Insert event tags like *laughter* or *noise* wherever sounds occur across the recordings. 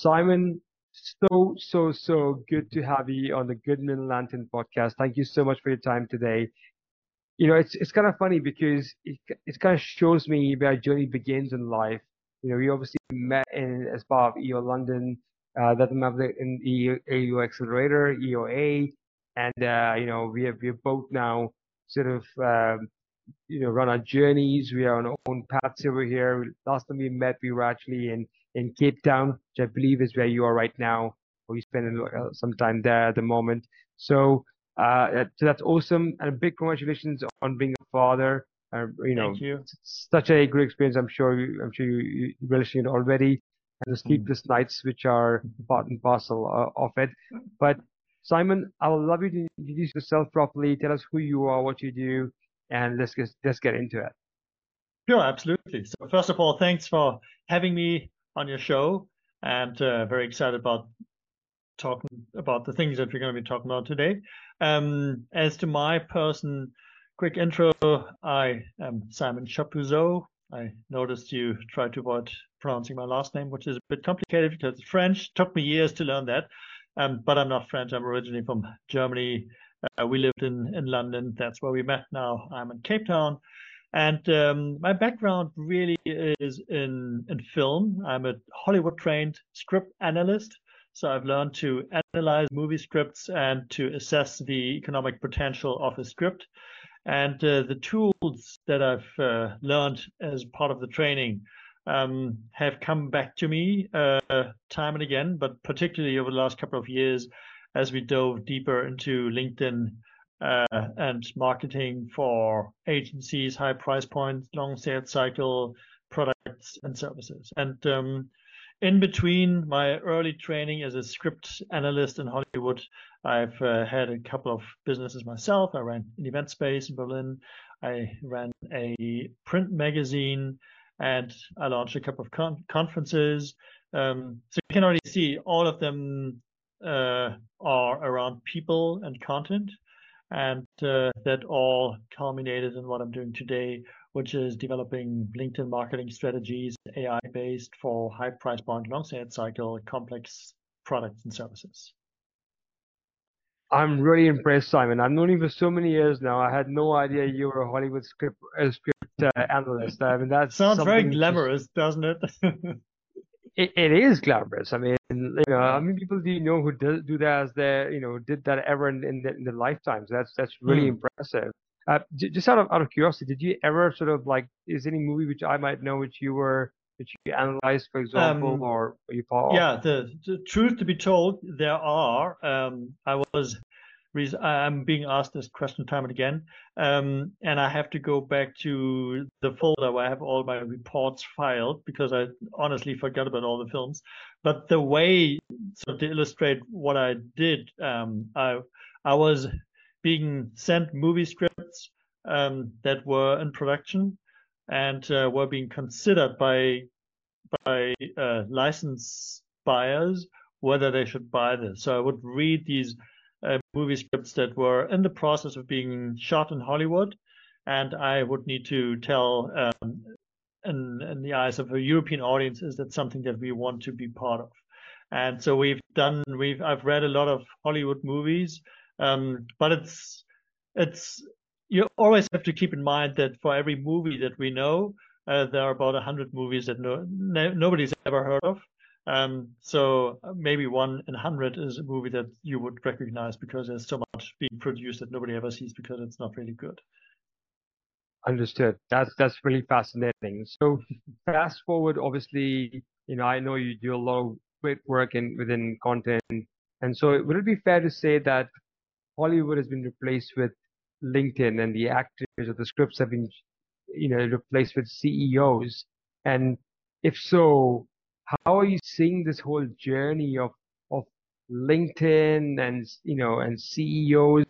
Simon, so, so, so good to have you on the Goodman Lantern podcast. Thank you so much for your time today. You know, it's it's kind of funny because it it kind of shows me where our journey begins in life. You know, we obviously met in as part of EO London, uh, that member in the EO Accelerator, EOA, and uh, you know, we have we have both now sort of um, you know run our journeys. We are on our own paths over here. Last time we met, we were actually in in Cape Town, which I believe is where you are right now, or you spend uh, some time there at the moment. So, uh, so that's awesome, and a big congratulations on being a father. Uh, you know, you. such a great experience. I'm sure you, I'm sure you, you relishing it already, and the sleepless mm. nights, which are part and parcel uh, of it. But Simon, I would love you to introduce yourself properly. Tell us who you are, what you do, and let's get let's get into it. Sure, absolutely. So first of all, thanks for having me on your show, and uh, very excited about talking about the things that we're going to be talking about today. Um, as to my person, quick intro: I am Simon Chapouzeau. I noticed you tried to avoid pronouncing my last name, which is a bit complicated because it's French. Took me years to learn that, um, but I'm not French. I'm originally from Germany. Uh, we lived in in London. That's where we met. Now I'm in Cape Town. And um, my background really is in, in film. I'm a Hollywood trained script analyst. So I've learned to analyze movie scripts and to assess the economic potential of a script. And uh, the tools that I've uh, learned as part of the training um, have come back to me uh, time and again, but particularly over the last couple of years as we dove deeper into LinkedIn uh, and marketing for agencies, high price points, long sales cycle products and services. And um, in between my early training as a script analyst in Hollywood, I've uh, had a couple of businesses myself. I ran an event space in Berlin. I ran a print magazine and I launched a couple of con- conferences. Um, so you can already see all of them uh, are around people and content and uh, that all culminated in what I'm doing today, which is developing LinkedIn marketing strategies, AI based for high price point, long sales cycle, complex products and services. I'm really impressed, Simon. I've known you for so many years now. I had no idea you were a Hollywood script, uh, script uh, analyst. I mean, that sounds very glamorous, doesn't it? *laughs* it, it is glamorous. I mean, you know, how many people do you know who do, do that as their, you know, did that ever in, in, the, in their lifetimes? That's that's really mm. impressive. Uh, just out of out of curiosity, did you ever sort of like, is any movie which I might know which you were which you analyzed, for example, um, or you follow? Yeah, the, the truth to be told, there are. Um, I was I'm being asked this question time and again, um, and I have to go back to the folder where I have all my reports filed because I honestly forgot about all the films. But the way, so to illustrate what I did, um, I I was being sent movie scripts um, that were in production and uh, were being considered by by uh, license buyers whether they should buy this. So I would read these uh, movie scripts that were in the process of being shot in Hollywood, and I would need to tell, um, in, in the eyes of a European audience, is that something that we want to be part of? And so we've done, we've I've read a lot of Hollywood movies, um, but it's it's you always have to keep in mind that for every movie that we know, uh, there are about 100 movies that no, no, nobody's ever heard of. Um, so uh, maybe one in hundred is a movie that you would recognize because there's so much being produced that nobody ever sees because it's not really good. Understood. That's that's really fascinating. So fast forward, obviously, you know, I know you do a lot of great work in within content, and so would it be fair to say that Hollywood has been replaced with LinkedIn, and the actors or the scripts have been, you know, replaced with CEOs? And if so, how are you seeing this whole journey of of LinkedIn and you know and CEOs?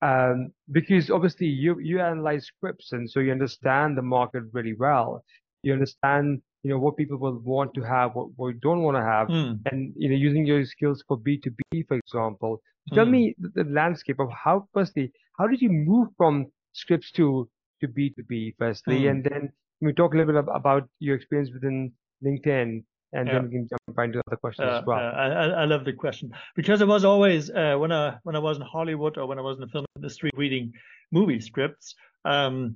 Um, because obviously you you analyze scripts and so you understand the market really well. You understand you know what people will want to have, what what don't want to have, mm. and you know using your skills for B two B, for example. Tell mm. me the, the, landscape of how firstly how did you move from scripts to to B two B firstly, mm. and then we talk a little bit about your experience within LinkedIn and Yeah. then we can jump into other questions Uh, as well. uh, I, I love the question because it was always uh, when I when I was in Hollywood or when I was in the film industry reading movie scripts. Um,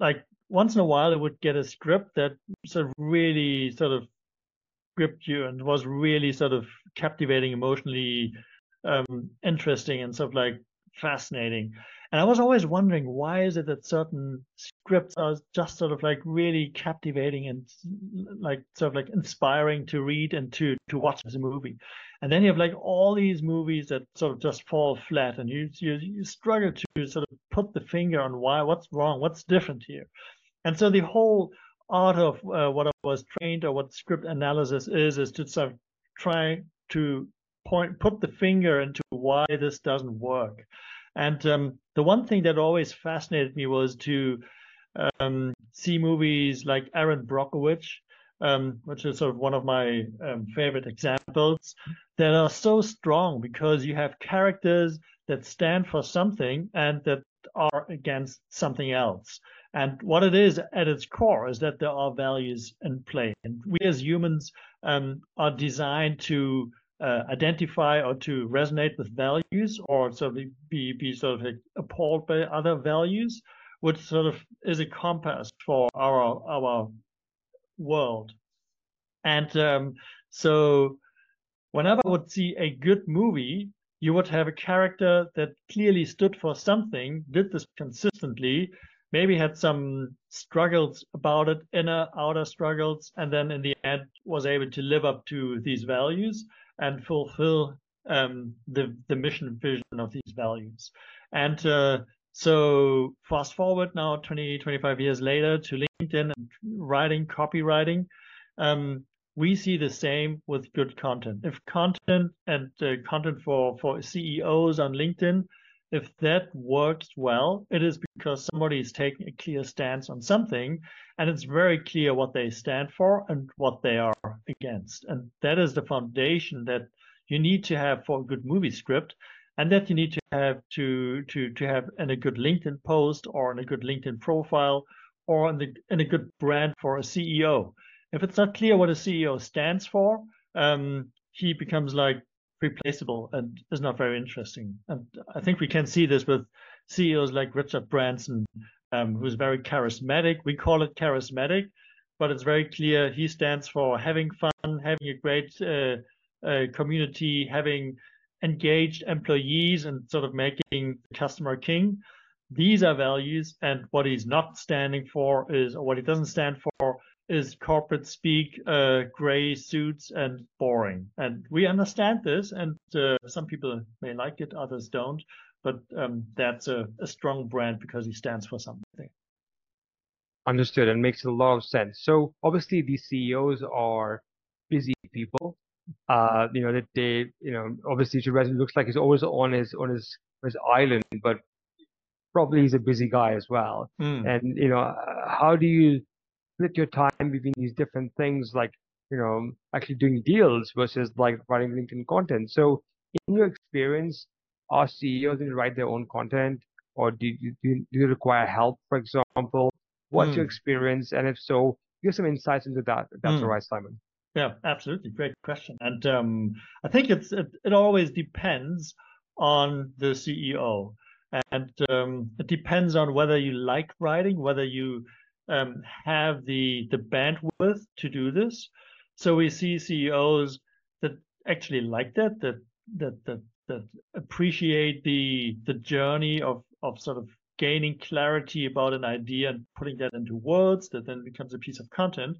like once in a while, I would get a script that sort of really sort of gripped you and was really sort of captivating, emotionally um, interesting, and sort of like fascinating. And I was always wondering why is it that certain scripts are just sort of like really captivating and like sort of like inspiring to read and to to watch as a movie. And then you have like all these movies that sort of just fall flat, and you you, you struggle to sort of put the finger on why what's wrong, what's different here. And so the whole art of uh, what I was trained or what script analysis is is to sort of try to point put the finger into why this doesn't work. And um, the one thing that always fascinated me was to um, see movies like Erin Brockovich, um, which is sort of one of my um, favorite examples, that are so strong because you have characters that stand for something and that are against something else. And what it is at its core is that there are values in play. And we as humans um, are designed to uh, identify or to resonate with values or sort of be, be sort of appalled by other values, which sort of is a compass for our, our world. And um, so whenever I would see a good movie, you would have a character that clearly stood for something, did this consistently, maybe had some struggles about it, inner, outer struggles, and then in the end was able to live up to these values and fulfill um, the the mission vision of these values. And uh, so fast forward now 20, 25 years later to LinkedIn and writing, copywriting. Um, we see the same with good content. If content and uh, content for, for CEOs on LinkedIn, if that works well, it is because somebody is taking a clear stance on something and it's very clear what they stand for and what they are against. And that is the foundation that you need to have for a good movie script and that you need to have to to to have in a good LinkedIn post or in a good LinkedIn profile or in the in a good brand for a CEO. If it's not clear what a CEO stands for, um, he becomes like replaceable and is not very interesting. And I think we can see this with CEOs like Richard Branson, um, who's very charismatic. We call it charismatic, but it's very clear he stands for having fun, having a great uh, uh, community, having engaged employees, and sort of making the customer king. These are values, and what he's not standing for is, or what he doesn't stand for, is corporate speak, uh, gray suits, and boring. And we understand this, and uh, some people may like it, others don't. But um, that's a, a strong brand because he stands for something. Understood and makes a lot of sense. So obviously these CEOs are busy people. Uh, you know that they, you know, obviously Shiraz looks like he's always on his on his his island, but probably he's a busy guy as well. Mm. And you know, how do you split your time between these different things, like you know, actually doing deals versus like writing LinkedIn content? So, in your experience, are CEOs going to write their own content, or do you, do you, do you require help, for example? What's your Mm. experience, and if so, give some insights into that. That's Mm. all right, Simon. Yeah, absolutely. Great question. And um, I think it's it, it always depends on the CEO, and um, it depends on whether you like writing, whether you um, have the the bandwidth to do this. So we see CEOs that actually like that, that that that that appreciate the the journey of of sort of gaining clarity about an idea and putting that into words that then becomes a piece of content.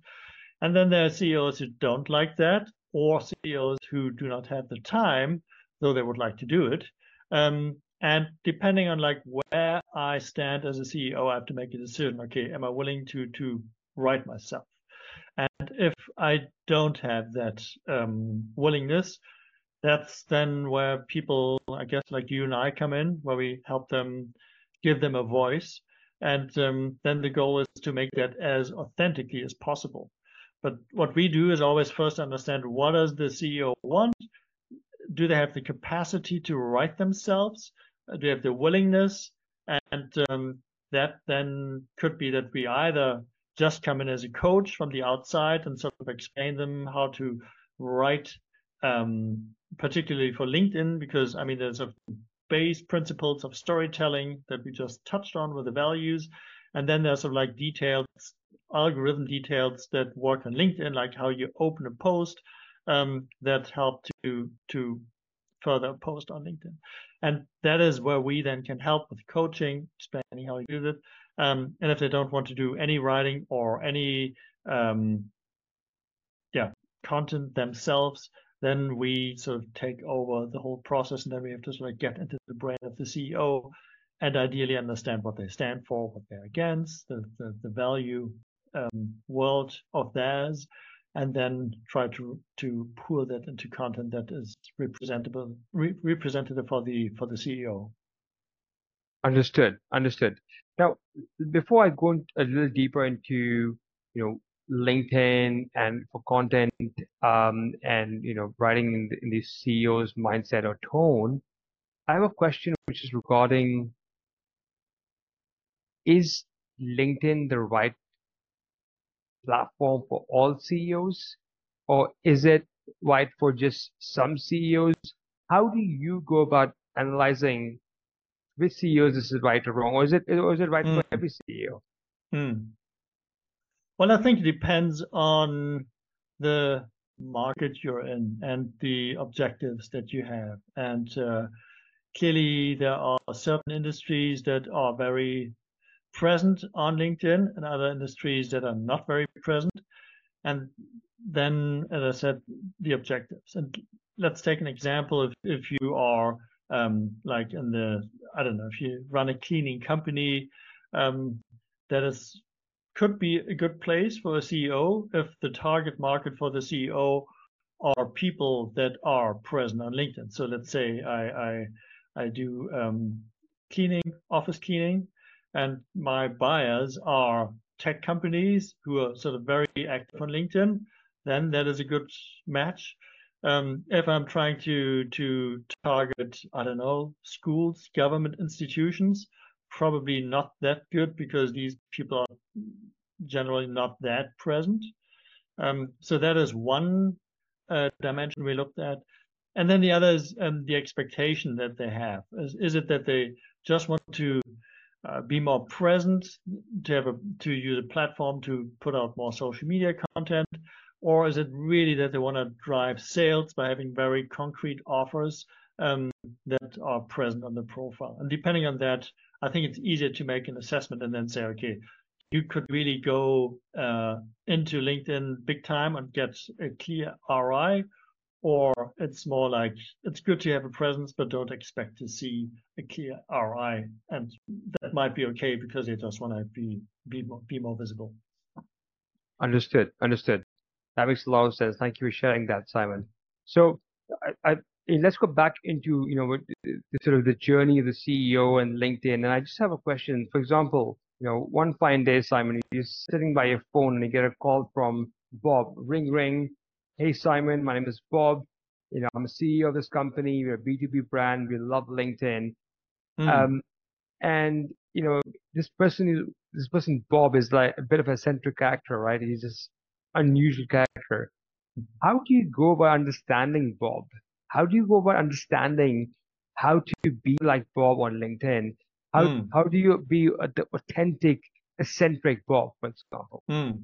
And then there are CEOs who don't like that, or CEOs who do not have the time, though they would like to do it. Um, and depending on like where I stand as a CEO, I have to make a decision. Okay, am I willing to to write myself? And if I don't have that um, willingness, that's then where people, I guess, like you and I come in, where we help them, give them a voice. And um, then the goal is to make that as authentically as possible. But what we do is always first understand what does the CEO want? Do they have the capacity to write themselves? Uh, Do they have the willingness? And um, that then could be that we either just come in as a coach from the outside and sort of explain them how to write, um, particularly for LinkedIn, because I mean, there's a base principles of storytelling that we just touched on with the values. And then there's sort of like details, algorithm details that work on LinkedIn, like how you open a post um, that help to, to further post on LinkedIn. And that is where we then can help with coaching, explaining how you do it. Um, and if they don't want to do any writing or any um, yeah content themselves, then we sort of take over the whole process, and then we have to sort of get into the brain of the CEO and ideally understand what they stand for, what they're against, the the, the value um, world of theirs, and then try to to pour that into content that is representable re representative for the for the CEO. Understood. Understood. Now, before I go a little deeper into, you know, LinkedIn and for content, um, and, you know, writing in the, in the CEO's mindset or tone, I have a question which is regarding, is LinkedIn the right platform for all CEOs, or is it right for just some CEOs? How do you go about analyzing which CEOs this is right or wrong, or is it or is it right mm. for every CEO? Mm. Well, I think it depends on the market you're in and the objectives that you have. And uh, clearly, there are certain industries that are very present on LinkedIn and other industries that are not very present. And then, as I said, the objectives. And let's take an example. If, if you are um, like in the I don't know if you run a cleaning company, um, that is could be a good place for a CEO if the target market for the CEO are people that are present on LinkedIn. So let's say I I, I do um, cleaning, office cleaning, and my buyers are tech companies who are sort of very active on LinkedIn. Then that is a good match um, if I'm trying to to target, I don't know, schools, government institutions, probably not that good because these people are generally not that present. Um, so that is one uh, dimension we looked at. And then the other is um, the expectation that they have. Is, is it that they just want to uh, be more present, to have a to use a platform to put out more social media content, or is it really that they want to drive sales by having very concrete offers um, that are present on the profile? And depending on that, I think it's easier to make an assessment and then say, okay, you could really go uh, into LinkedIn big time and get a clear ROI, or it's more like it's good to have a presence, but don't expect to see a clear ROI. and that might be okay because they just want to be be more, be more visible. Understood. Understood. That makes a lot of sense. Thank you for sharing that, Simon. So I, I, let's go back into, you know, the, sort of the journey of the CEO and LinkedIn. And I just have a question. For example, you know, one fine day, Simon, you're sitting by your phone and you get a call from Bob. Ring, ring. Hey, Simon, my name is Bob. You know, I'm a CEO of this company. We're a B2B brand. We love LinkedIn. Mm. Um, and you know, this person, is this person Bob is like a bit of a centric character, right? He's just unusual character. How do you go about understanding Bob? How do you go about understanding how to be like Bob on LinkedIn? How mm. how do you be the authentic, eccentric Bob, for example? Mm.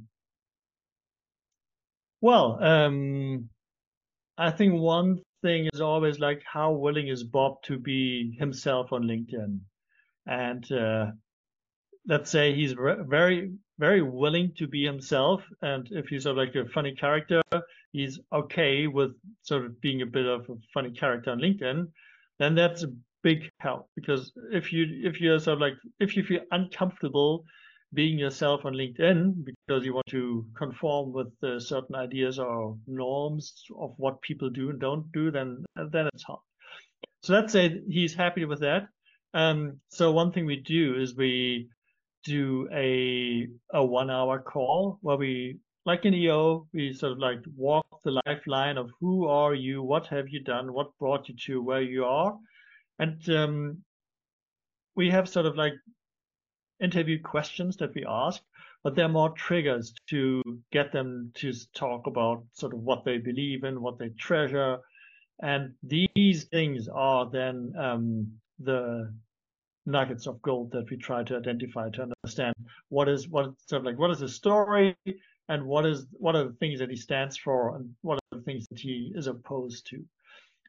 Well, um, I think one thing is always like how willing is Bob to be himself on LinkedIn, and uh, let's say he's very very willing to be himself. And if he's sort of like a funny character he's okay with sort of being a bit of a funny character on linkedin then that's a big help. Because if you if you're sort of like if you feel uncomfortable being yourself on linkedin because you want to conform with uh, certain ideas or norms of what people do and don't do then then it's hard. So let's say he's happy with that um, so one thing we do is we do a a one hour call where we like in EO, we sort of like walk the lifeline of who are you, what have you done, what brought you to where you are, and um, we have sort of like interview questions that we ask but they're more triggers to get them to talk about sort of what they believe in, what they treasure, and these things are then um, the nuggets of gold that we try to identify to understand what is what sort of like what is the story and what is what are the things that he stands for and what are the things that he is opposed to.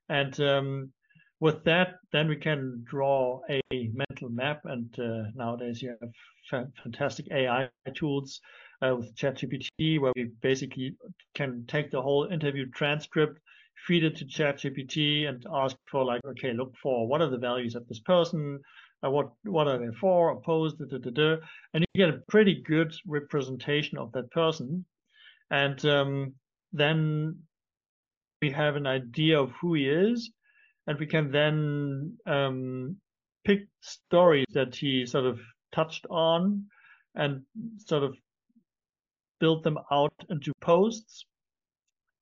And um, with that then we can draw a mental map and uh, nowadays you have fa fantastic ai tools uh, with ChatGPT where we basically can take the whole interview transcript feed it to ChatGPT and ask for like okay look for what are the values of this person uh, what what are they for, opposed, da, da, da, and you get a pretty good representation of that person. And um, then we have an idea of who he is, and we can then um, pick stories that he sort of touched on and sort of build them out into posts.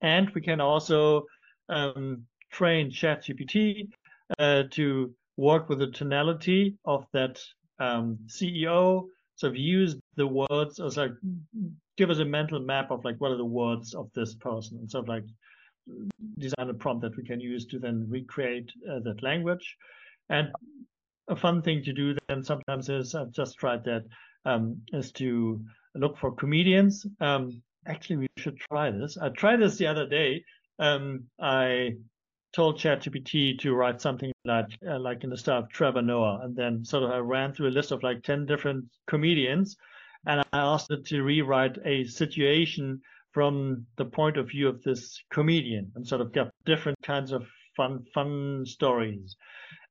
And we can also um, train ChatGPT uh, to work with the tonality of that um, CEO. So we use the words as like give us a mental map of like what are the words of this person, and sort of like design a prompt that we can use to then recreate uh, that language. And a fun thing to do then sometimes is I've just tried that um, is to look for comedians. Um, actually, we should try this. I tried this the other day. Um, I told ChatGPT to write something like uh, like in the style of Trevor Noah, and then sort of I ran through a list of like ten different comedians, and I asked it to rewrite a situation from the point of view of this comedian, and sort of get different kinds of fun fun stories,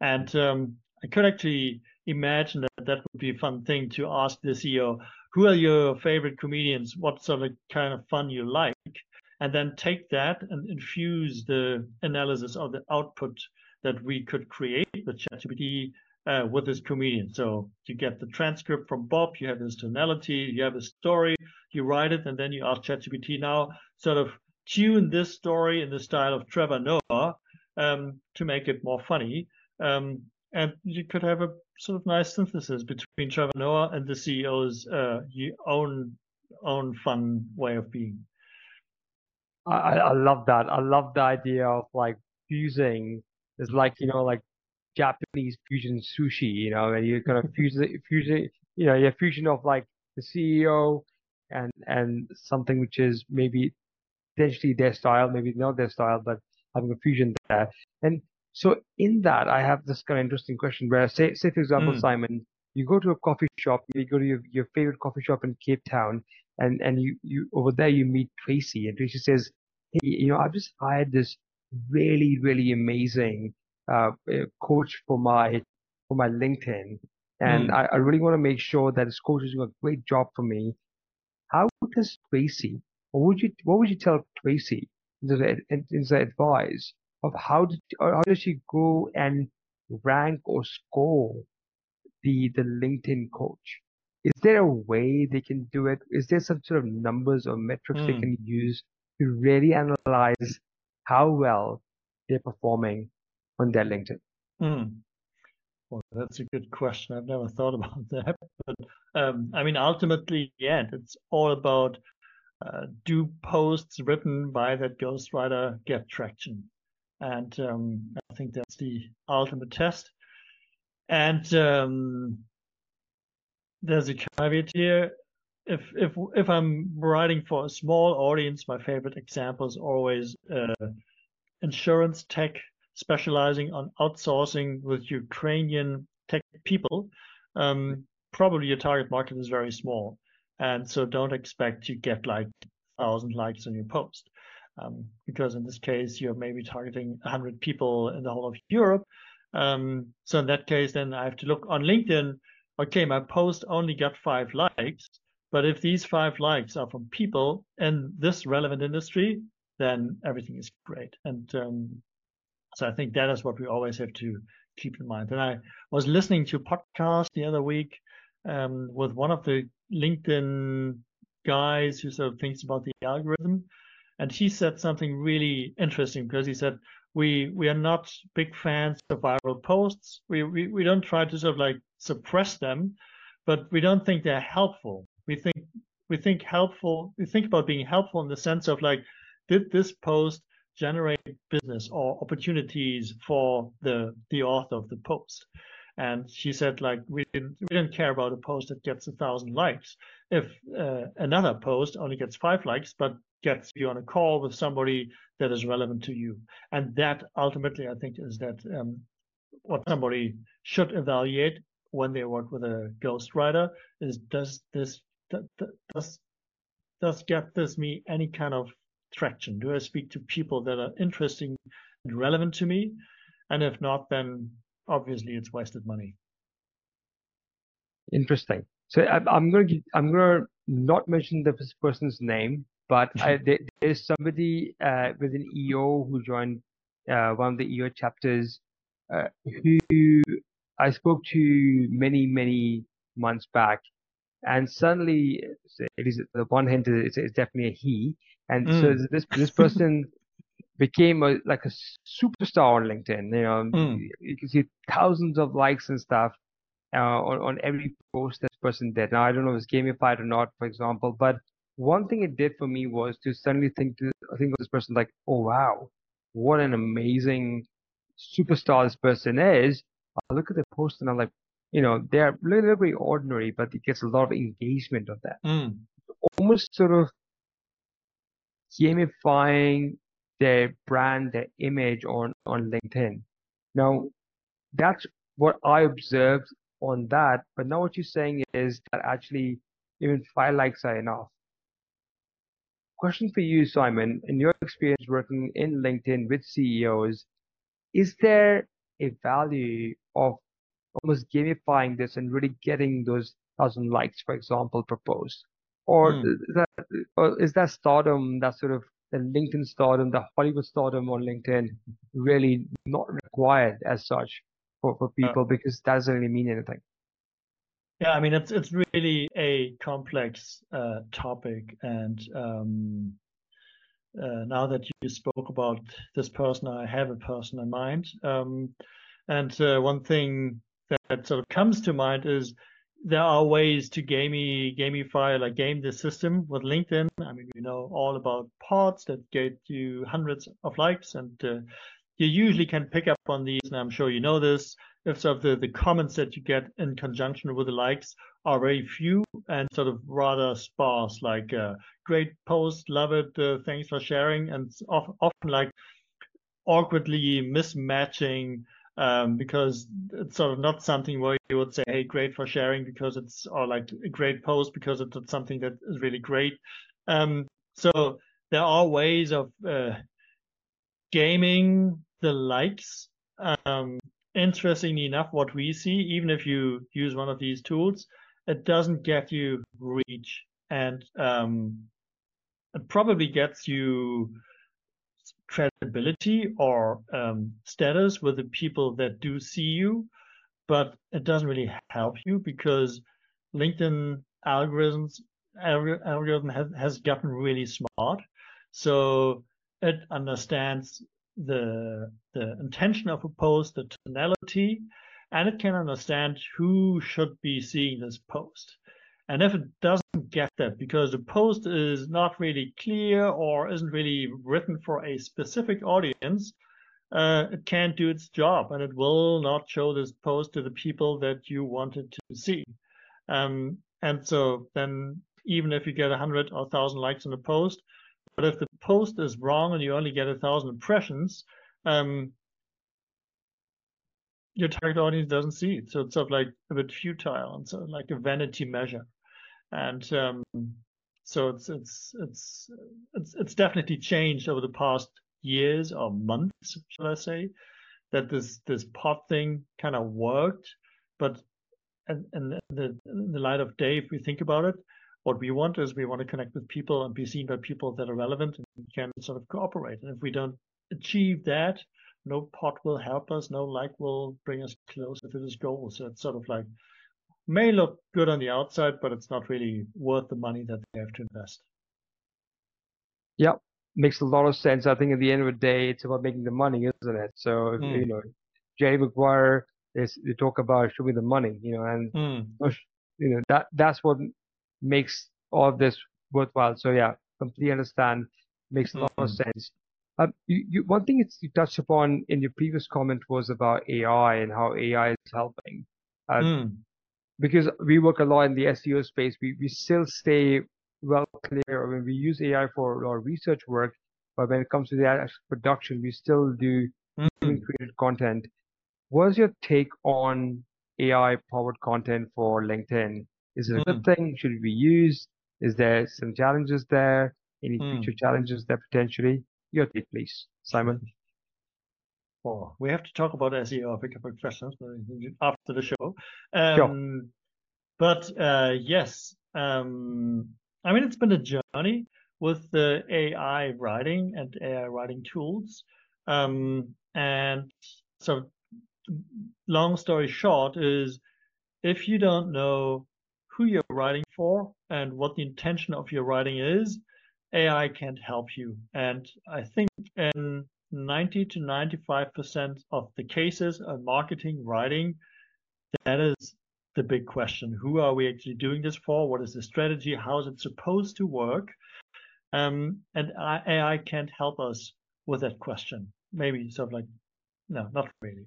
and um, I could actually imagine that that would be a fun thing to ask the CEO. Who are your favorite comedians? What sort of kind of fun you like? And then take that and infuse the analysis of the output that we could create with ChatGPT uh, with this comedian. So you get the transcript from Bob, you have his tonality, you have a story, you write it, and then you ask ChatGPT now sort of tune this story in the style of Trevor Noah um, to make it more funny. Um, and you could have a sort of nice synthesis between Trevor Noah and the CEO's uh, own own fun way of being. I, I love that. I love the idea of like fusing. It's like, you know, like Japanese fusion sushi, you know, and you're gonna *laughs* fuse it, you know, your fusion of like the CEO and and something which is maybe potentially their style, maybe not their style, but having a fusion there. And so in that, I have this kind of interesting question where, say, say for example, mm. Simon, you go to a coffee shop, you go to your, your favorite coffee shop in Cape Town, and and you you over there you meet Tracy, and Tracy says, "Hey, you know, I've just hired this really really amazing uh, coach for my for my LinkedIn, and mm. I, I really want to make sure that this coach is doing a great job for me." How does Tracy, or would you what would you tell Tracy in the advice of how did how does she go and rank or score the the LinkedIn coach? is there a way they can do it? Is there some sort of numbers or metrics mm. they hmm. can use to really analyze how well they're performing on their LinkedIn? Mm. Well, that's a good question. I've never thought about *laughs* that. But um, I mean, ultimately, yeah, it's all about uh, do posts written by that ghostwriter get traction? And um, I think that's the ultimate test. And um, there's a caveat here. If if if I'm writing for a small audience, my favorite example is always uh, insurance tech specializing on outsourcing with Ukrainian tech people. Um, probably your target market is very small, and so don't expect to get like thousand likes on your post, um, because in this case you're maybe targeting 100 people in the whole of Europe. Um, so in that case, then I have to look on LinkedIn okay, my post only got five likes, but if these five likes are from people in this relevant industry, then everything is great. And um, so I think that is what we always have to keep in mind. And I was listening to a podcast the other week um, with one of the LinkedIn guys who sort of thinks about the algorithm. And he said something really interesting because he said, we we are not big fans of viral posts. We, we we don't try to sort of like suppress them, but we don't think they're helpful. We think we think helpful. We think about being helpful in the sense of like, did this post generate business or opportunities for the the author of the post? And she said, like, we didn't we didn't care about a post that gets a thousand likes. If uh, another post only gets five likes, but gets you on a call with somebody that is relevant to you, and that ultimately, I think, is that um, what somebody should evaluate when they work with a ghostwriter is does this does does get this me any kind of traction? Do I speak to people that are interesting and relevant to me? And if not, then obviously it's wasted money. Interesting. So I, I'm going to I'm going to not mention the person's name, but I, there, there's somebody uh, within EO who joined uh, one of the EO chapters uh, who I spoke to many many months back, and suddenly it is the one hint is it's definitely a he, and mm. so this this person became a, like a superstar on LinkedIn. You know, mm. you can see thousands of likes and stuff uh, on on every post this person did. Now I don't know if it's gamified or not, for example, but one thing it did for me was to suddenly think to think of this person like, oh wow, what an amazing superstar this person is. I look at the post and I'm like, you know, they're little very ordinary, but it gets a lot of engagement of that. Mm. Almost sort of gamifying their brand, their image on, on LinkedIn. Now, that's what I observed on that. But now what you're saying is that actually even five likes are enough. Question for you, Simon, in your experience working in LinkedIn with CEOs, is there a value of almost gamifying this and really getting those thousand likes, for example, proposed? Or mm. is that or is that stardom, that sort of the LinkedIn stardom, the Hollywood stardom on LinkedIn, really not required as such for, for people uh, because that doesn't really mean anything. Yeah, I mean it's it's really a complex uh, topic, and um, uh, now that you spoke about this person, I have a person in mind. Um, and uh, one thing that sort of comes to mind is there are ways to gamey gamify like game the system with linkedin i mean you know all about pods that get you hundreds of likes and uh, you usually can pick up on these and i'm sure you know this if sort of the, the comments that you get in conjunction with the likes are very few and sort of rather sparse like uh, great post love it uh, thanks for sharing and often, often like awkwardly mismatching um, because it's sort of not something where you would say, "Hey, great for sharing," because it's or like a great post because it's something that is really great. Um, so there are ways of uh, gaming the likes. Um, interestingly enough, what we see, even if you use one of these tools, it doesn't get you reach, and um, it probably gets you credibility or um, status with the people that do see you, but it doesn't really help you because LinkedIn algorithms algorithm has, has gotten really smart. So it understands the the intention of a post, the tonality, and it can understand who should be seeing this post. And if it doesn't get that because the post is not really clear or isn't really written for a specific audience, uh, it can't do its job and it will not show this post to the people that you wanted to see. Um, and so then even if you get 100 or 1,000 likes on a post, but if the post is wrong and you only get a 1,000 impressions, um, your target audience doesn't see it. So it's sort of like a bit futile and so like a vanity measure. And um, so it's it's it's it's it's definitely changed over the past years or months, shall I say, that this this pod thing kind of worked. But and, and the in the light of day, if we think about it, what we want is we want to connect with people and be seen by people that are relevant and can sort of cooperate. And if we don't achieve that, no pod will help us, no like will bring us closer to this goal. So it's sort of like may look good on the outside, but it's not really worth the money that they have to invest. Yeah, makes a lot of sense. I think at the end of the day, it's about making the money, isn't it? So if, mm. you know, Jerry Maguire is they talk about show me the money, you know, and mm. you know that that's what makes all of this worthwhile. So yeah, completely understand. Makes a lot of Mm. sense. Um, you, you, one thing it's, you touched upon in your previous comment was about AI and how AI is helping. Uh, Mm. because we work a lot in the SEO space, we, we still stay well clear. I mean, we use AI for our research work, but when it comes to the actual production, we still do Mm. human created content. What's your take on AI powered content for LinkedIn? Is it a good Mm. thing? Should it be used? Is there some challenges there? Any Mm. future challenges there potentially? Your take, please, Simon. Well, we have to talk about SEO. I pick up questions after the show. Sure. Um, but uh, yes, um, I mean it's been a journey with the AI writing and AI writing tools. Um, and so, long story short, is if you don't know who you're writing for and what the intention of your writing is, AI can't help you. And I think in 90 to 95% of the cases of marketing writing, that is the big question. Who are we actually doing this for? What is the strategy? How is it supposed to work? Um, and AI can't help us with that question. Maybe sort of like, no, not really.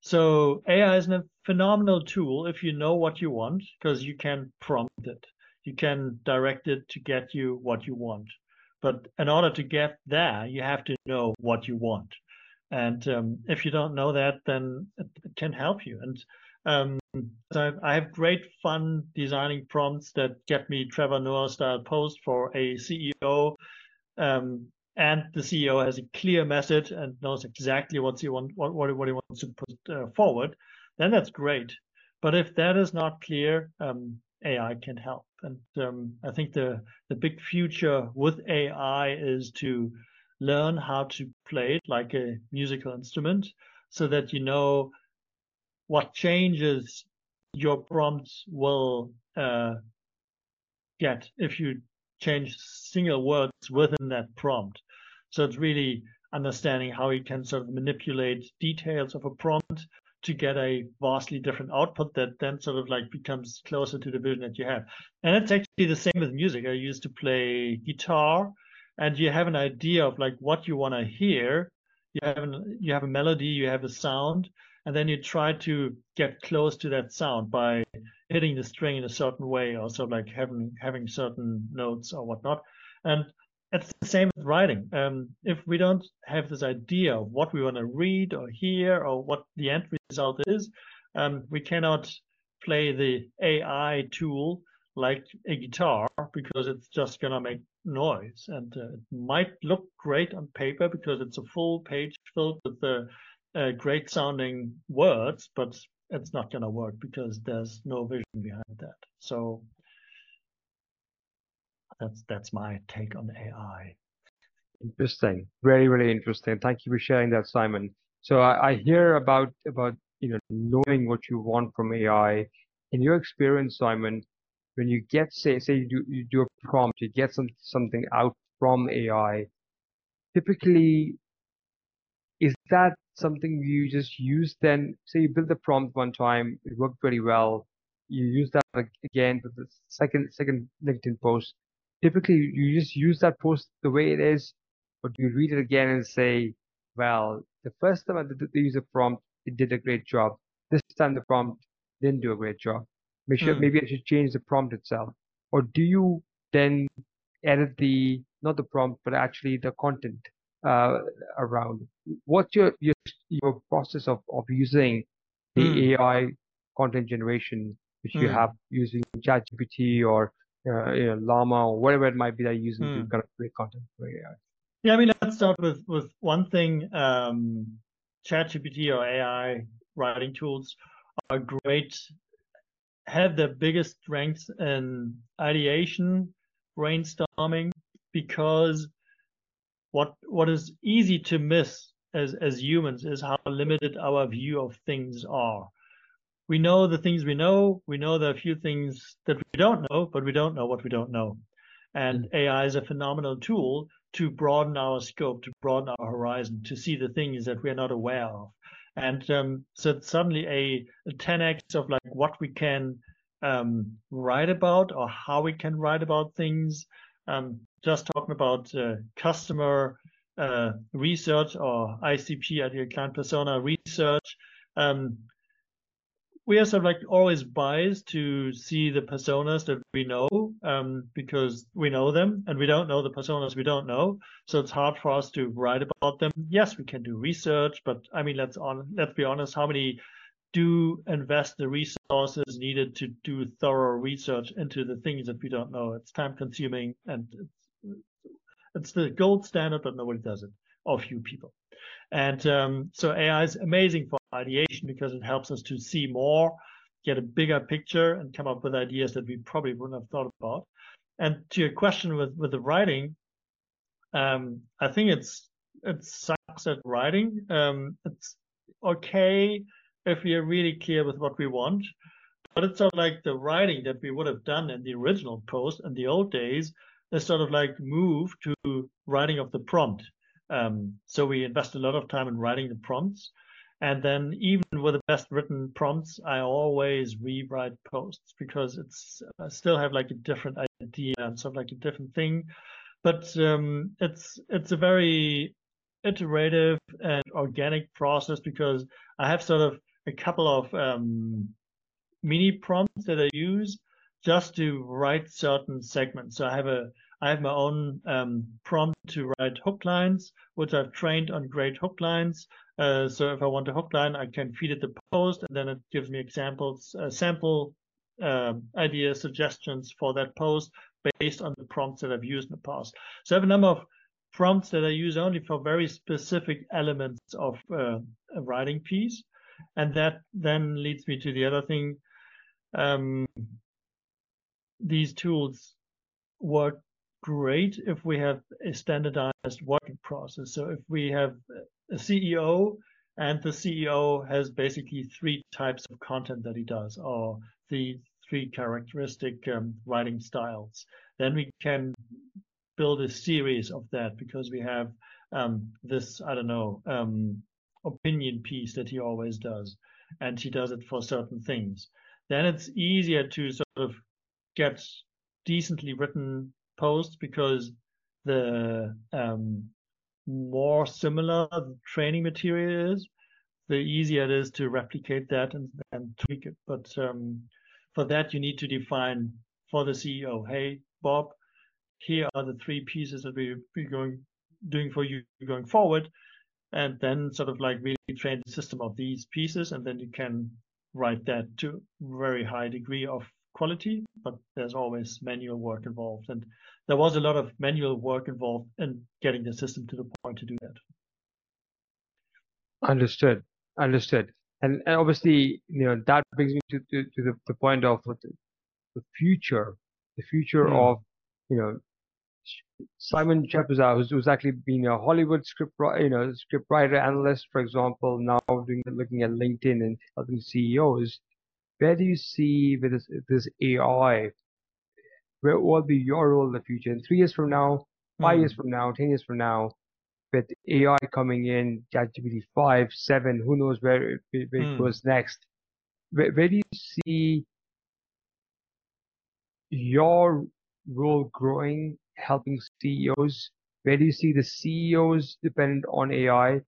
So AI is a phenomenal tool if you know what you want, because you can prompt it. You can direct it to get you what you want. But in order to get there, you have to know what you want. And um, if you don't know that, then it, it can help you. And um, so I have great fun designing prompts that get me Trevor Noah style post for a CEO. Um, and the CEO has a clear message and knows exactly what he want, what, what, what he wants to put uh, forward, then that's great. But if that is not clear, um, AI can help. And um, I think the the big future with AI is to learn how to play it like a musical instrument, so that you know what changes your prompts will uh, get if you change single words within that prompt. So it's really understanding how you can sort of manipulate details of a prompt to get a vastly different output that then sort of like becomes closer to the vision that you have. And it's actually the same with music. I used to play guitar and you have an idea of like what you want to hear. You have an, you have a melody, you have a sound, and then you try to get close to that sound by hitting the string in a certain way, or sort of like having having certain notes or whatnot. And it's the same with writing. Um, if we don't have this idea of what we want to read or hear or what the end result is, um, we cannot play the AI tool like a guitar because it's just gonna make noise and uh, it might look great on paper because it's a full page filled with the uh, great sounding words, but it's not gonna work because there's no vision behind that. So that's that's my take on AI. Interesting. Very, really interesting. Thank you for sharing that, Simon. So I, I hear about about you know knowing what you want from AI. In your experience, Simon, when you get say say you do you do a prompt, you get some something out from AI. Typically, is that something you just use then? Say you build the prompt one time, it worked pretty well. You use that again for the second second LinkedIn post. Typically, you just use that post the way it is, or do you read it again and say, well, the first time I did the user prompt, it did a great job. This time the prompt didn't do a great job. Make sure Hmm. maybe I should change the prompt itself. Or do you then edit the not the prompt, but actually the content around? What's your your your process of of using the Hmm. AI content generation, which you Hmm. have using ChatGPT or uh, you know, Llama or whatever it might be that you're using to Hmm. kind of create content for AI? Yeah, I mean, let's start with with one thing. Um, ChatGPT or AI writing tools are great, have the biggest strengths in ideation, brainstorming, because what what is easy to miss as as humans is how limited our view of things are. We know the things we know. We know there are a few things that we don't know, but we don't know what we don't know. And AI is a phenomenal tool to broaden our scope, to broaden our horizon, to see the things that we're not aware of. And um, so suddenly a, a 10x of like what we can um, write about or how we can write about things. Um, just talking about uh, customer uh, research or ICP, ideal client persona research. Um, we are sort of like always biased to see the personas that we know um, because we know them and we don't know the personas we don't know. So it's hard for us to write about them. Yes, we can do research, but I mean, let's on let's be honest. How many do invest the resources needed to do thorough research into the things that we don't know? It's time consuming and it's, it's the gold standard, but nobody does it, or few people. And um, so AI is amazing for ideation because it helps us to see more, get a bigger picture, and come up with ideas that we probably wouldn't have thought about. And to your question with with the writing, um, I think it's it sucks at writing. Um, it's okay if we are really clear with what we want, but it's sort of like the writing that we would have done in the original post in the old days is sort of like move to writing of the prompt. Um, so we invest a lot of time in writing the prompts. And then even with the best written prompts, I always rewrite posts because it's I still have like a different idea and sort of like a different thing. But um, it's it's a very iterative and organic process because I have sort of a couple of um, mini prompts that I use just to write certain segments. So I have a I have my own um, prompt to write hook lines, which I've trained on great hook lines. Uh, so if I want a hook line, I can feed it the post, and then it gives me examples, uh, sample uh, ideas, suggestions for that post based on the prompts that I've used in the past. So I have a number of prompts that I use only for very specific elements of uh, a writing piece. And that then leads me to the other thing. Um, these tools work great if we have a standardized working process. So if we have a CEO and the CEO has basically three types of content that he does, or the three characteristic um, writing styles, then we can build a series of that because we have um, this, I don't know, um, opinion piece that he always does, and he does it for certain things. Then it's easier to sort of get decently written posts because the um, more similar the training material is, the easier it is to replicate that and, and tweak it. But um, for that, you need to define for the CEO, hey, Bob, here are the three pieces that we're going doing for you going forward. And then sort of like really train the system of these pieces, and then you can write that to very high degree of quality, but there's always manual work involved. And there was a lot of manual work involved in getting the system to the point to do that. Understood. Understood. And, and obviously, you know, that brings me to, to, to the, the point of the, the future, the future mm. of, you know, Simon Chapuisat, who's, who's actually been a Hollywood script, you know, script writer analyst, for example, now doing looking at LinkedIn and helping CEOs where do you see with this, this AI? Where will be your role in the future? In three years from now, five mm. years from now, ten years from now, with AI coming in, ChatGPT five, seven, who knows where it, where mm. it goes next? Where, where do you see your role growing, helping CEOs? Where do you see the CEOs dependent on AI?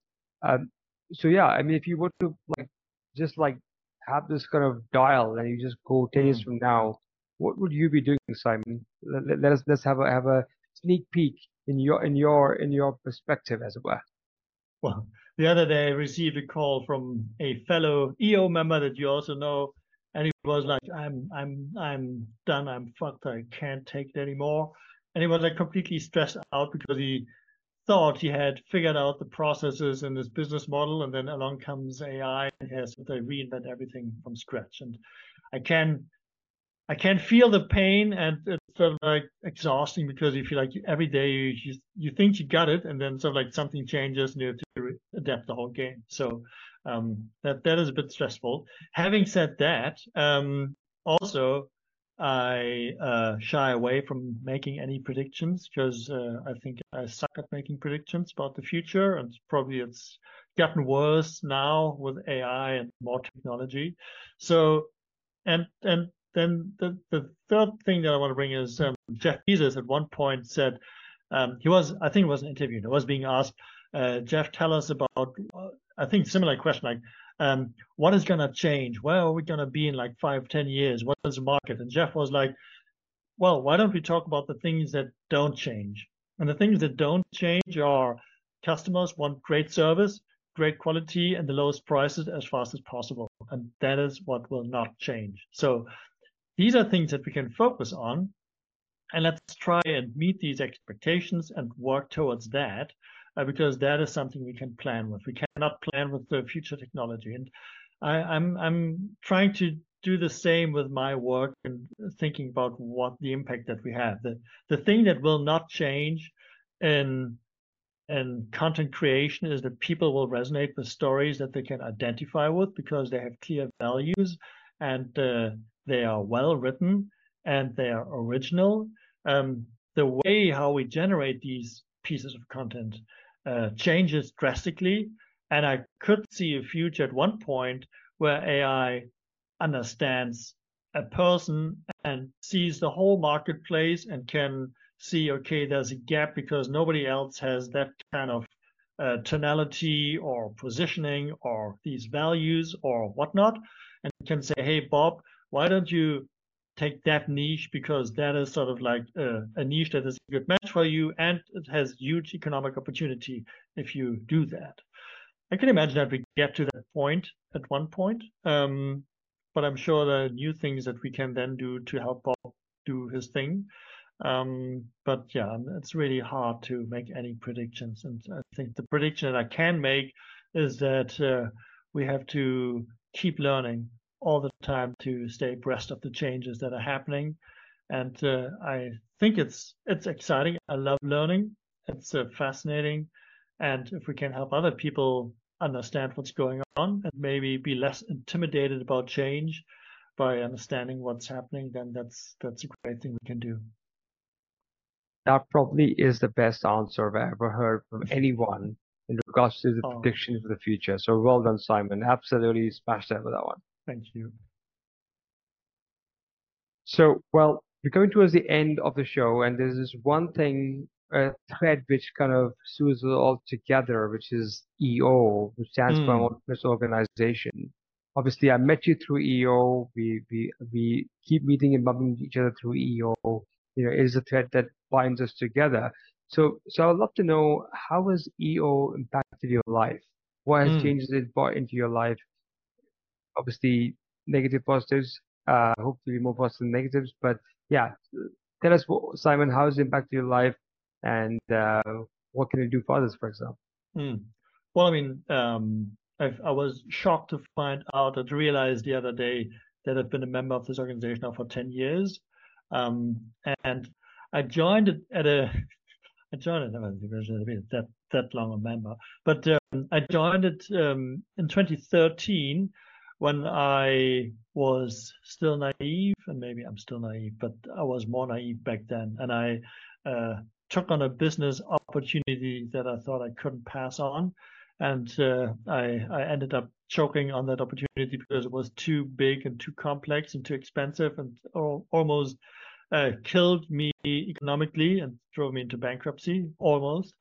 Um, so yeah, I mean, if you were to like just like have this kind of dial and you just go 10 years hmm. from now, what would you be doing, Simon? Let, let, us let's have a have a sneak peek in your in your in your perspective, as it were. Well, the other day I received a call from a fellow EO member that you also know, and he was like, "I'm I'm I'm done. I'm fucked. I can't take it anymore." And he was like completely stressed out because he thought he had figured out the processes in his business model, and then along comes AI and he has to reinvent everything from scratch. And I can I can feel the pain, and it's sort of like exhausting because you feel like every day you you, you think you got it, and then sort of like something changes, and you have to adapt the whole game. So um, that that is a bit stressful. Having said that, um, also I uh, shy away from making any predictions because uh, I think I suck at making predictions about the future, and probably it's gotten worse now with AI and more technology. So, and and then the, the third thing that I want to bring is um, Jeff Bezos at one point said um, he was I think it was an interview. It was being asked, uh, Jeff, tell us about I think similar question like um, what is going to change? Where are we going to be in like five, ten years? What is the market? And Jeff was like, well, why don't we talk about the things that don't change? And the things that don't change are customers want great service, great quality, and the lowest prices as fast as possible. And that is what will not change. So these are things that we can focus on. And let's try and meet these expectations and work towards that uh, because that is something we can plan with. We cannot plan with the future technology. And I, I'm I'm trying to do the same with my work and thinking about what the impact that we have. The the thing that will not change in in content creation is that people will resonate with stories that they can identify with because they have clear values and uh, they are well written and they are original. Um, the way how we generate these pieces of content uh, changes drastically. And I could see a future at one point where AI understands a person and sees the whole marketplace and can see, okay, there's a gap because nobody else has that kind of uh, tonality or positioning or these values or whatnot, and can say, hey, Bob, why don't you take that niche because that is sort of like a, a, niche that is a good match for you and it has huge economic opportunity if you do that. I can imagine that we get to that point at one point, um, but I'm sure there are new things that we can then do to help Bob do his thing. Um, but yeah, it's really hard to make any predictions. And I think the prediction that I can make is that uh, we have to keep learning all the time to stay abreast of the changes that are happening. And uh, I think it's it's exciting. I love learning. It's uh, fascinating. And if we can help other people understand what's going on and maybe be less intimidated about change by understanding what's happening, then that's that's a great thing we can do. That probably is the best answer I've ever heard from anyone in regards to the oh. prediction for the future. So well done, Simon. Absolutely smashed it with that one. Thank you. So, well, we're coming towards the end of the show, and there's this one thing, a thread which kind of sews it all together, which is EO, which stands mm. for Entrepreneurs Organization. Obviously, I met you through EO. We we we keep meeting and bumping each other through EO. You know, it is a thread that binds us together. So, so I'd love to know how has EO impacted your life? What has mm. changes it brought into your life? Obviously negative positives, uh, hopefully more positive negatives. But yeah, tell us, what, Simon, how has it impacted your life and uh, what can you do for others, for example? Mm. Well, I mean, um, i I was shocked to find out and realize the other day that I've been a member of this organization now for 10 years. Um, and I joined it at a, I joined it, that, that long a member, but um, I joined it um, in 2013 when I was still naive, and maybe I'm still naive, but I was more naive back then, and I uh, took on a business opportunity that I thought I couldn't pass on, and uh, I, I ended up choking on that opportunity because it was too big and too complex and too expensive, and almost uh, killed me economically and drove me into bankruptcy almost.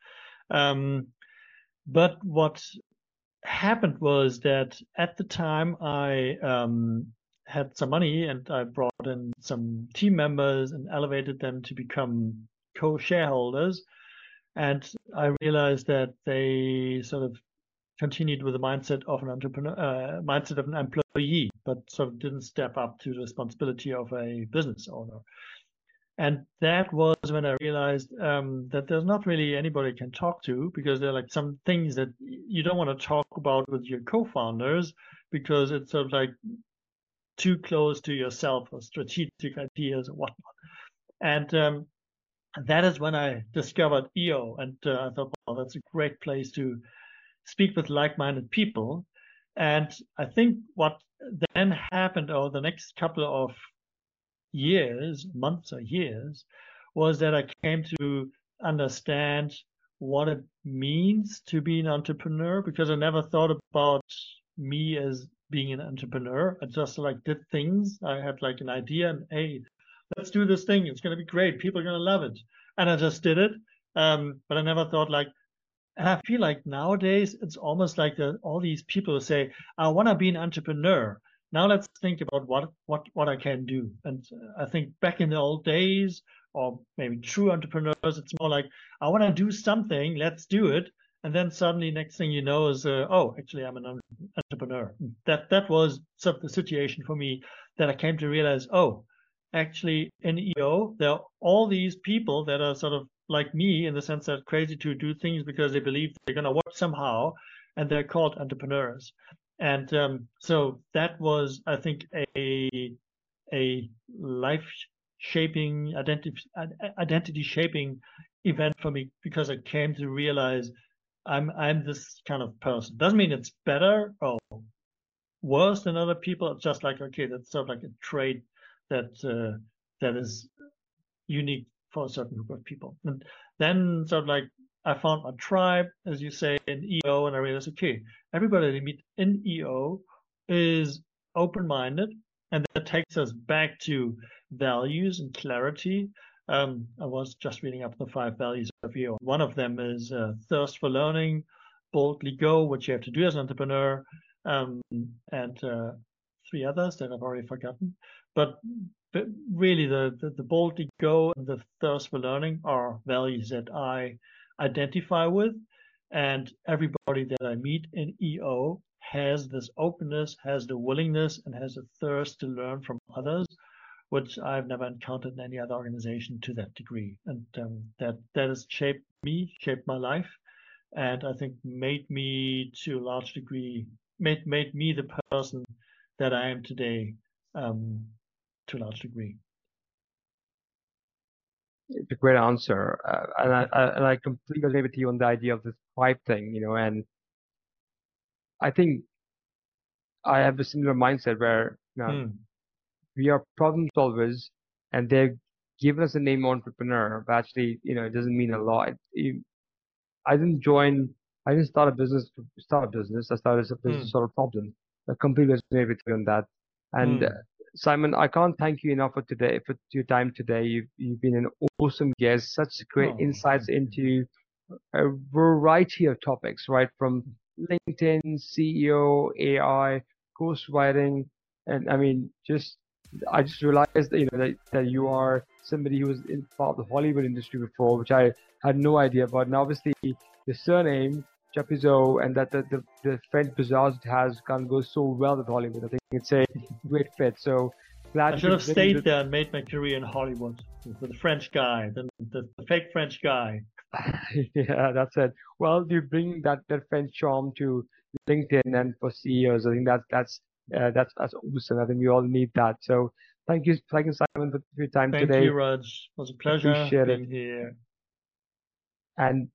Um, but what happened was that at the time I um, had some money and I brought in some team members and elevated them to become co-shareholders. And I realized that they sort of continued with the mindset of an entrepreneur, uh, mindset of an employee, but sort of didn't step up to the responsibility of a business owner. And that was when I realized um, that there's not really anybody can talk to because there are like some things that you don't want to talk about with your co-founders because it's sort of like too close to yourself or strategic ideas or whatnot. And um, that is when I discovered EO, and uh, I thought, well, that's a great place to speak with like-minded people. And I think what then happened over the next couple of years, months or years, was that I came to understand what it means to be an entrepreneur because I never thought about me as being an entrepreneur. I just like did things. I had like an idea and hey, let's do this thing. It's gonna be great. People are gonna love it. And I just did it. Um, but I never thought like, and I feel like nowadays it's almost like the, all these people say, I want to be an entrepreneur. Now let's think about what what what I can do. And I think back in the old days, or maybe true entrepreneurs, it's more like I want to do something. Let's do it and then suddenly next thing you know is uh, oh actually i'm an entrepreneur that that was sort of the situation for me that i came to realize oh actually in eo there are all these people that are sort of like me in the sense that crazy to do things because they believe they're going to work somehow and they're called entrepreneurs and um, so that was i think a a life shaping identity identity shaping event for me because i came to realize I'm I'm this kind of person. Doesn't mean it's better or worse than other people. It's just like okay, that's sort of like a trait that uh, that is unique for a certain group of people. And then sort of like I found my tribe, as you say, in EO, and I realized okay, everybody that meet in EO is open-minded, and that takes us back to values and clarity um, I was just reading up the five values of EO. One of them is uh, thirst for learning, boldly go, what you have to do as an entrepreneur, um, and uh, three others that I've already forgotten. But, but really, the, the, the boldly go and the thirst for learning are values that I identify with. And everybody that I meet in EO has this openness, has the willingness, and has a thirst to learn from others which I've never encountered in any other organization to that degree. And um, that that has shaped me, shaped my life, and I think made me to a large degree made made me the person that I am today um, to a large degree. It's a great answer, uh, and I, I and I completely agree with you on the idea of this tribe thing, you know, and I think I have a similar mindset where you know, mm we are problem solvers and they've given us the name entrepreneur, but actually, you know, it doesn't mean a lot. It, I didn't join, I didn't start a business to start a business. I started as a business mm. solve a problem. I completely agree with you on that. And mm. uh, Simon, I can't thank you enough for today, for your time today. You've, you've been an awesome guest, such great oh, insights into a variety of topics, right? From LinkedIn, CEO, AI, course writing, and I mean, just I just realized that, you know that, that you are somebody who was in part of the Hollywood industry before, which I had no idea about. And obviously, the surname Chapuisat and that the, the, the French bazaars it has kind of goes so well with Hollywood. I think it's a great fit. So glad I should have stayed there and made my career in Hollywood with the French guy, the, the, the fake French guy. *laughs* yeah, that's it. Well, you bring that, that French charm to LinkedIn and for CEOs. I think that's that's uh, that's that's awesome. I think we all need that. So thank you, thank you, Simon, for your time thank today. Thank you, Raj. It was a pleasure Appreciate being it. here. And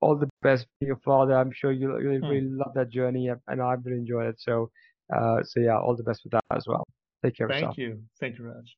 all the best being your father. I'm sure you'll, you'll hmm. really love that journey, and I've really enjoyed it. So, uh, so yeah, all the best with that as well. Take care Thank yourself. you. Thank you, Raj.